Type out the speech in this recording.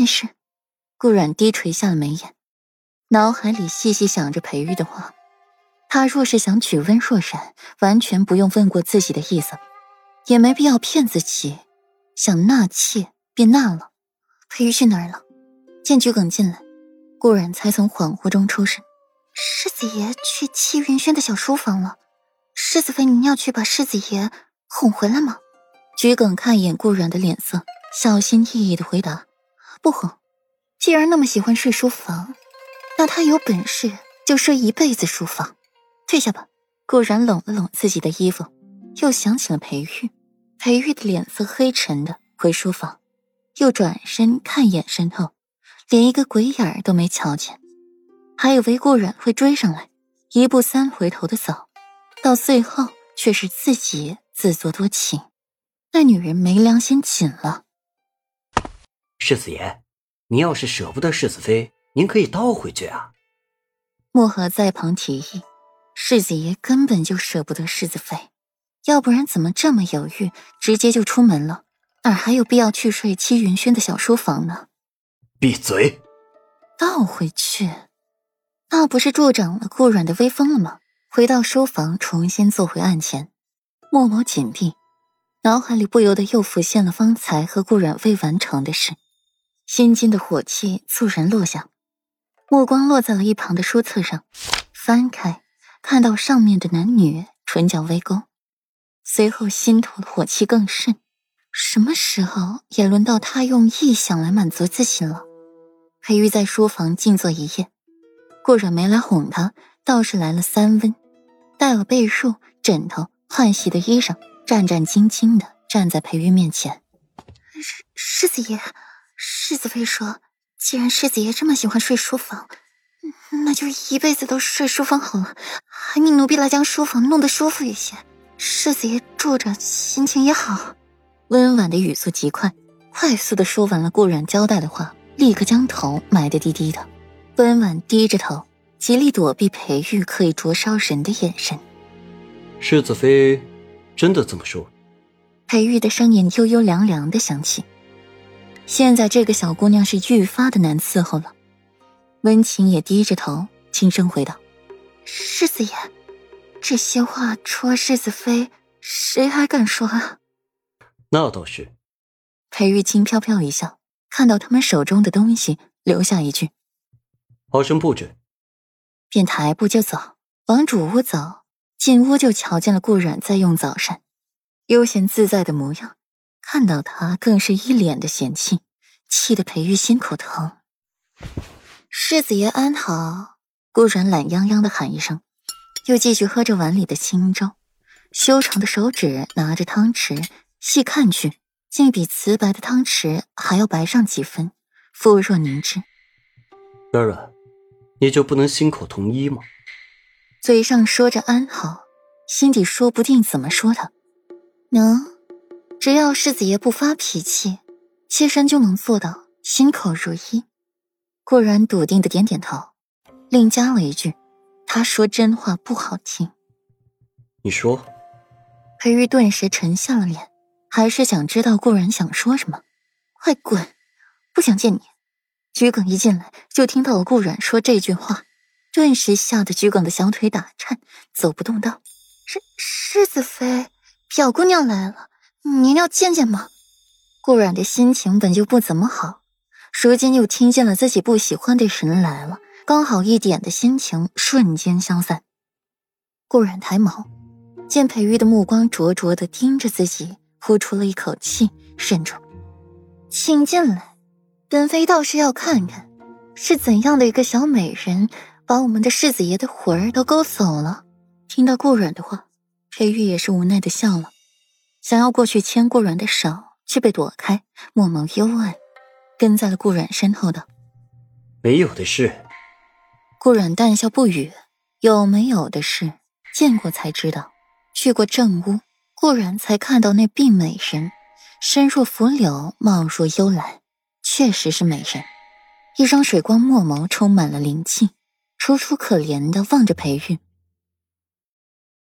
没事。顾阮低垂下了眉眼，脑海里细细想着裴玉的话。他若是想娶温若然，完全不用问过自己的意思，也没必要骗自己，想纳妾便纳了。裴玉去哪儿了？见桔梗进来，顾然才从恍惚中抽身。世子爷去戚云轩的小书房了。世子妃，您要去把世子爷哄回来吗？桔梗看一眼顾然的脸色，小心翼翼的回答：“不哄。既然那么喜欢睡书房，那他有本事就睡一辈子书房。”退下吧。顾然拢了拢自己的衣服，又想起了裴玉。裴玉的脸色黑沉的回书房，又转身看一眼身后，连一个鬼眼儿都没瞧见。还以为顾然会追上来，一步三回头的走，到最后却是自己自作多情。那女人没良心紧了。世子爷，您要是舍不得世子妃，您可以倒回去啊。墨荷在旁提议。世子爷根本就舍不得世子妃，要不然怎么这么犹豫，直接就出门了？哪还有必要去睡戚云轩的小书房呢？闭嘴！倒回去，那不是助长了顾阮的威风了吗？回到书房，重新坐回案前，墨眸紧闭，脑海里不由得又浮现了方才和顾阮未完成的事，心间的火气猝然落下，目光落在了一旁的书册上，翻开。看到上面的男女唇角微勾，随后心头的火气更甚。什么时候也轮到他用臆想来满足自己了？裴玉在书房静坐一夜，顾阮没来哄他，倒是来了三温，带了被褥、枕头、换洗的衣裳，战战兢兢的站在裴玉面前。世世子爷，世子妃说，既然世子爷这么喜欢睡书房。那就一辈子都睡书房好了，还命奴婢来将书房弄得舒服一些，世子爷住着心情也好。温婉的语速极快，快速的说完了顾然交代的话，立刻将头埋得低低的。温婉低着头，极力躲避裴玉可以灼烧人的眼神。世子妃真的这么说？裴玉的声音悠悠凉凉的响起。现在这个小姑娘是愈发的难伺候了。温情也低着头，轻声回道：“世子爷，这些话除了世子妃，谁还敢说啊？”那倒是。裴玉清飘飘一笑，看到他们手中的东西，留下一句：“好生布置。”便抬步就走，往主屋走。进屋就瞧见了顾阮在用早膳，悠闲自在的模样，看到他更是一脸的嫌弃，气得裴玉心口疼。世子爷安好，顾然懒洋洋的喊一声，又继续喝着碗里的清粥，修长的手指拿着汤匙，细看去，竟比瓷白的汤匙还要白上几分，肤若凝脂。软软，你就不能心口同一吗？嘴上说着安好，心底说不定怎么说的。能，只要世子爷不发脾气，妾身就能做到心口如一。顾然笃定的点点头，另加了一句：“他说真话不好听。”你说。裴玉顿时沉下了脸，还是想知道顾然想说什么。快滚！不想见你。桔梗一进来就听到了顾然说这句话，顿时吓得桔梗的小腿打颤，走不动道：“世世子妃，表姑娘来了，您要见见吗？”顾然的心情本就不怎么好。如今又听见了自己不喜欢的人来了，刚好一点的心情瞬间消散。顾然抬眸，见裴玉的目光灼灼的盯着自己，呼出了一口气，忍住：“请进来，本妃倒是要看看，是怎样的一个小美人，把我们的世子爷的魂儿都勾走了。”听到顾软的话，裴玉也是无奈的笑了，想要过去牵顾软的手，却被躲开，墨眸幽暗。跟在了顾阮身后的，没有的事。顾阮淡笑不语。有没有的事，见过才知道。去过正屋，顾阮才看到那病美人，身若拂柳，貌若幽兰，确实是美人。一双水光墨眸充满了灵气，楚楚可怜的望着裴玉。